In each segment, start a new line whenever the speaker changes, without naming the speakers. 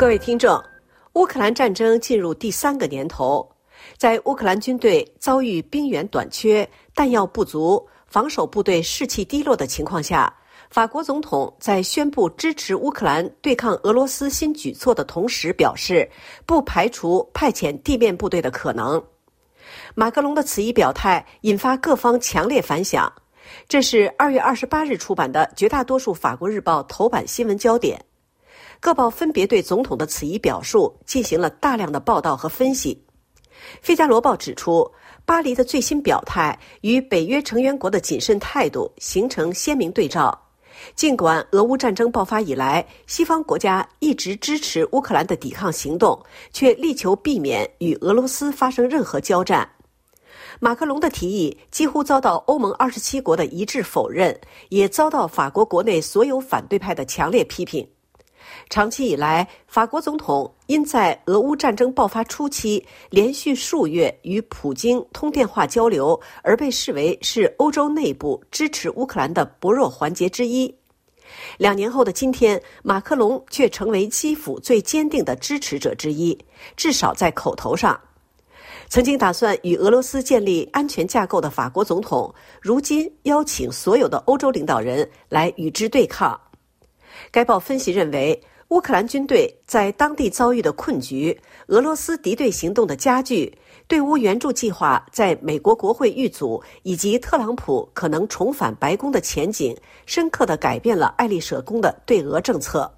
各位听众，乌克兰战争进入第三个年头，在乌克兰军队遭遇兵源短缺、弹药不足、防守部队士气低落的情况下，法国总统在宣布支持乌克兰对抗俄罗斯新举措的同时，表示不排除派遣地面部队的可能。马克龙的此一表态引发各方强烈反响，这是二月二十八日出版的绝大多数法国日报头版新闻焦点。各报分别对总统的此一表述进行了大量的报道和分析。《费加罗报》指出，巴黎的最新表态与北约成员国的谨慎态度形成鲜明对照。尽管俄乌战争爆发以来，西方国家一直支持乌克兰的抵抗行动，却力求避免与俄罗斯发生任何交战。马克龙的提议几乎遭到欧盟二十七国的一致否认，也遭到法国国内所有反对派的强烈批评。长期以来，法国总统因在俄乌战争爆发初期连续数月与普京通电话交流，而被视为是欧洲内部支持乌克兰的薄弱环节之一。两年后的今天，马克龙却成为基辅最坚定的支持者之一，至少在口头上。曾经打算与俄罗斯建立安全架构的法国总统，如今邀请所有的欧洲领导人来与之对抗。该报分析认为，乌克兰军队在当地遭遇的困局、俄罗斯敌对行动的加剧、对乌援助计划在美国国会遇阻，以及特朗普可能重返白宫的前景，深刻地改变了爱丽舍宫的对俄政策。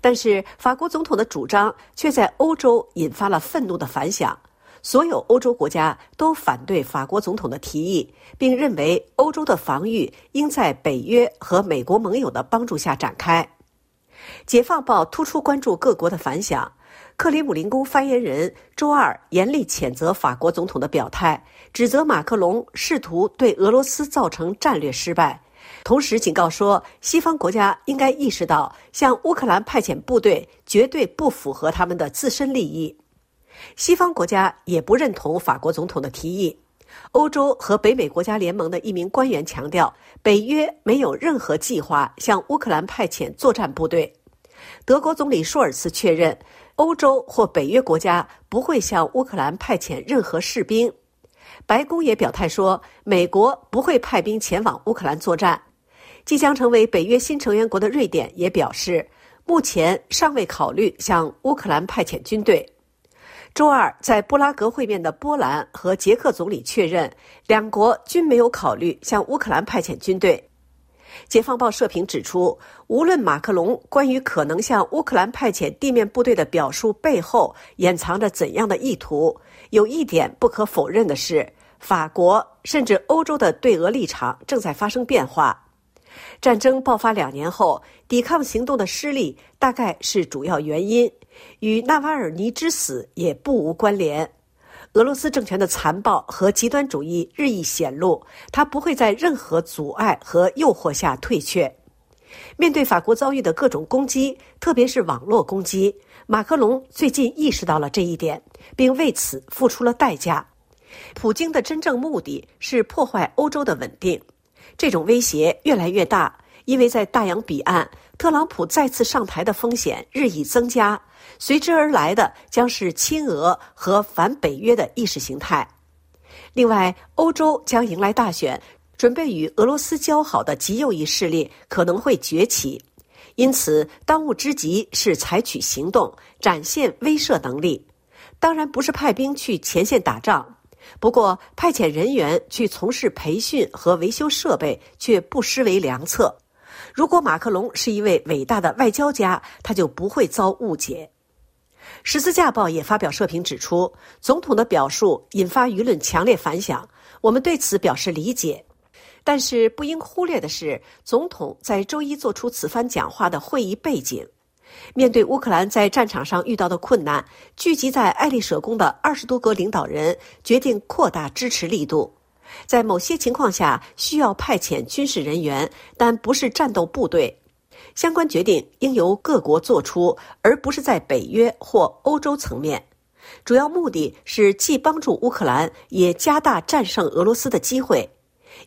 但是，法国总统的主张却在欧洲引发了愤怒的反响。所有欧洲国家都反对法国总统的提议，并认为欧洲的防御应在北约和美国盟友的帮助下展开。解放报突出关注各国的反响。克里姆林宫发言人周二严厉谴责法国总统的表态，指责马克龙试图对俄罗斯造成战略失败，同时警告说，西方国家应该意识到向乌克兰派遣部队绝对不符合他们的自身利益。西方国家也不认同法国总统的提议。欧洲和北美国家联盟的一名官员强调，北约没有任何计划向乌克兰派遣作战部队。德国总理舒尔茨确认，欧洲或北约国家不会向乌克兰派遣任何士兵。白宫也表态说，美国不会派兵前往乌克兰作战。即将成为北约新成员国的瑞典也表示，目前尚未考虑向乌克兰派遣军队。周二在布拉格会面的波兰和捷克总理确认，两国均没有考虑向乌克兰派遣军队。解放报社评指出，无论马克龙关于可能向乌克兰派遣地面部队的表述背后掩藏着怎样的意图，有一点不可否认的是，法国甚至欧洲的对俄立场正在发生变化。战争爆发两年后，抵抗行动的失利大概是主要原因，与纳瓦尔尼之死也不无关联。俄罗斯政权的残暴和极端主义日益显露，他不会在任何阻碍和诱惑下退却。面对法国遭遇的各种攻击，特别是网络攻击，马克龙最近意识到了这一点，并为此付出了代价。普京的真正目的是破坏欧洲的稳定。这种威胁越来越大，因为在大洋彼岸，特朗普再次上台的风险日益增加，随之而来的将是亲俄和反北约的意识形态。另外，欧洲将迎来大选，准备与俄罗斯交好的极右翼势力可能会崛起，因此当务之急是采取行动，展现威慑能力。当然，不是派兵去前线打仗。不过，派遣人员去从事培训和维修设备却不失为良策。如果马克龙是一位伟大的外交家，他就不会遭误解。十字架报也发表社评指出，总统的表述引发舆论强烈反响，我们对此表示理解。但是，不应忽略的是，总统在周一做出此番讲话的会议背景。面对乌克兰在战场上遇到的困难，聚集在爱丽舍宫的二十多个领导人决定扩大支持力度。在某些情况下，需要派遣军事人员，但不是战斗部队。相关决定应由各国做出，而不是在北约或欧洲层面。主要目的是既帮助乌克兰，也加大战胜俄罗斯的机会，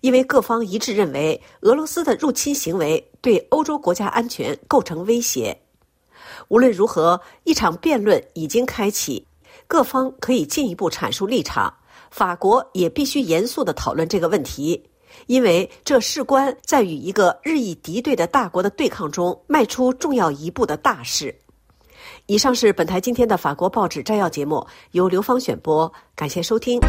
因为各方一致认为，俄罗斯的入侵行为对欧洲国家安全构成威胁。无论如何，一场辩论已经开启，各方可以进一步阐述立场。法国也必须严肃地讨论这个问题，因为这事关在与一个日益敌对的大国的对抗中迈出重要一步的大事。以上是本台今天的法国报纸摘要节目，由刘芳选播，感谢收听。